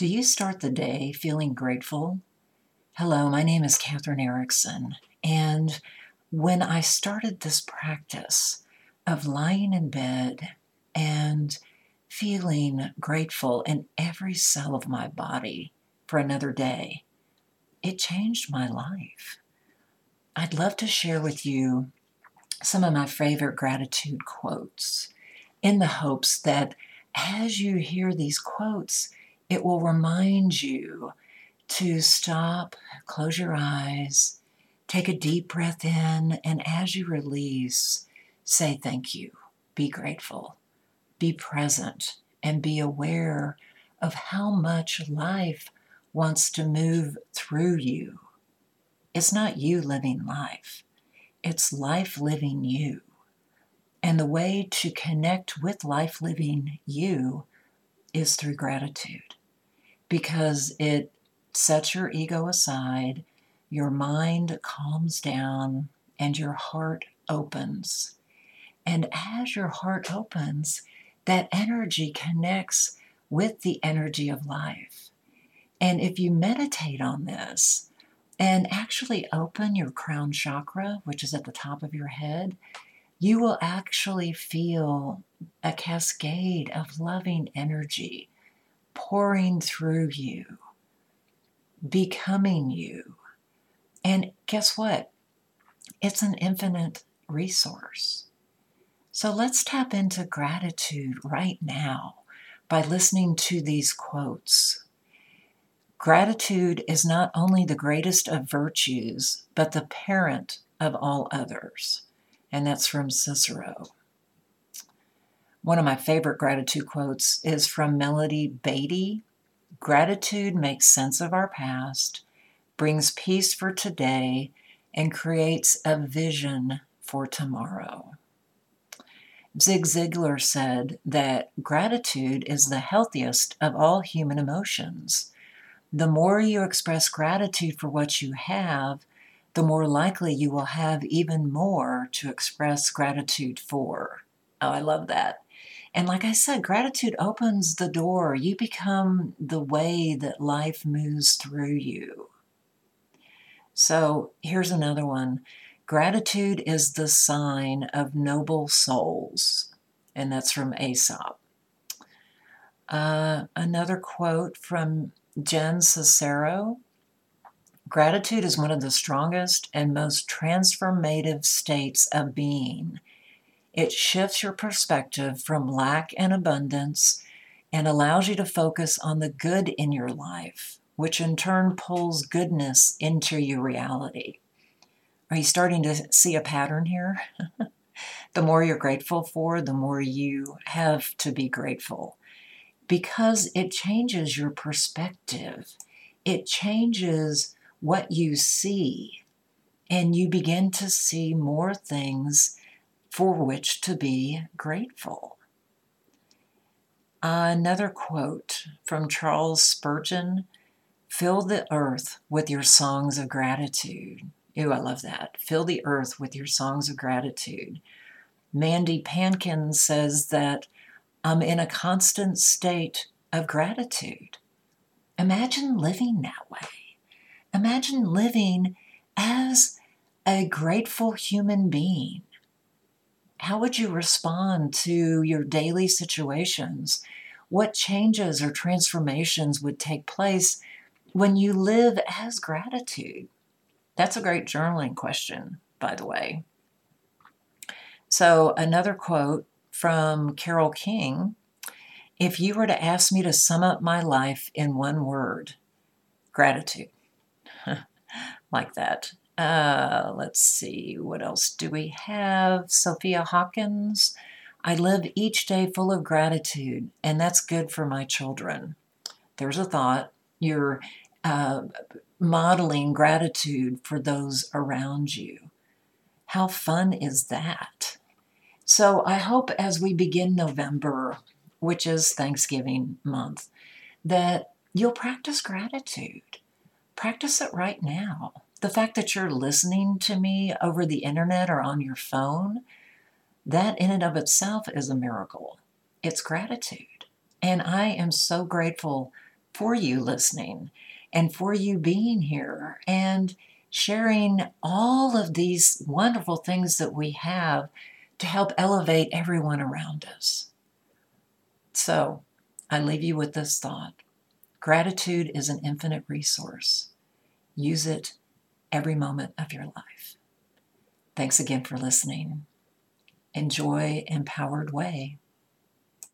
Do you start the day feeling grateful? Hello, my name is Kathryn Eriksen, and when I started this practice of lying in bed and feeling grateful in every cell of my body for another day, it changed my life. I'd love to share with you some of my favorite gratitude quotes in the hopes that as you hear these quotes, it will remind you to stop, close your eyes, take a deep breath in, and as you release, say thank you. Be grateful, be present, and be aware of how much life wants to move through you. It's not you living life, it's life living you. And the way to connect with life living you is through gratitude because it sets your ego aside, your mind calms down, and your heart opens. And as your heart opens, that energy connects with the energy of life. And if you meditate on this and actually open your crown chakra, which is at the top of your head, you will actually feel a cascade of loving energy pouring through you, becoming you. And guess what? It's an infinite resource. So let's tap into gratitude right now by listening to these quotes. Gratitude is not only the greatest of virtues, but the parent of all others. And that's from Cicero. One of my favorite gratitude quotes is from Melody Beattie Gratitude makes sense of our past, brings peace for today, and creates a vision for tomorrow. Zig Ziglar said that gratitude is the healthiest of all human emotions. The more you express gratitude for what you have, the more likely you will have even more to express gratitude for. Oh, I love that. And like I said, gratitude opens the door. You become the way that life moves through you. So here's another one gratitude is the sign of noble souls. And that's from Aesop. Uh, another quote from Jen Sincero Gratitude is one of the strongest and most transformative states of being. It shifts your perspective from lack and abundance and allows you to focus on the good in your life, which in turn pulls goodness into your reality. Are you starting to see a pattern here? the more you're grateful for, the more you have to be grateful because it changes your perspective. It changes what you see, and you begin to see more things for which to be grateful. Another quote from Charles Spurgeon Fill the earth with your songs of gratitude. Ooh, I love that. Fill the earth with your songs of gratitude. Mandy Patinkin says that I'm in a constant state of gratitude. Imagine living that way. Imagine living as a grateful human being how would you respond to your daily situations? What changes or transformations would take place when you live as gratitude? That's a great journaling question, by the way. So, another quote from Carole King If you were to ask me to sum up my life in one word, gratitude. like that. Uh, let's see, what else do we have? Sophia Hawkins. I live each day full of gratitude, and that's good for my children. There's a thought. You're uh, modeling gratitude for those around you. How fun is that? So I hope as we begin November, which is Thanksgiving month, that you'll practice gratitude. Practice it right now the fact that you're listening to me over the internet or on your phone, that in and of itself is a miracle. It's gratitude. And I am so grateful for you listening and for you being here and sharing all of these wonderful things that we have to help elevate everyone around us. So, I leave you with this thought gratitude is an infinite resource. Use it every moment of your life. Thanks again for listening. Enjoy Empowered Way.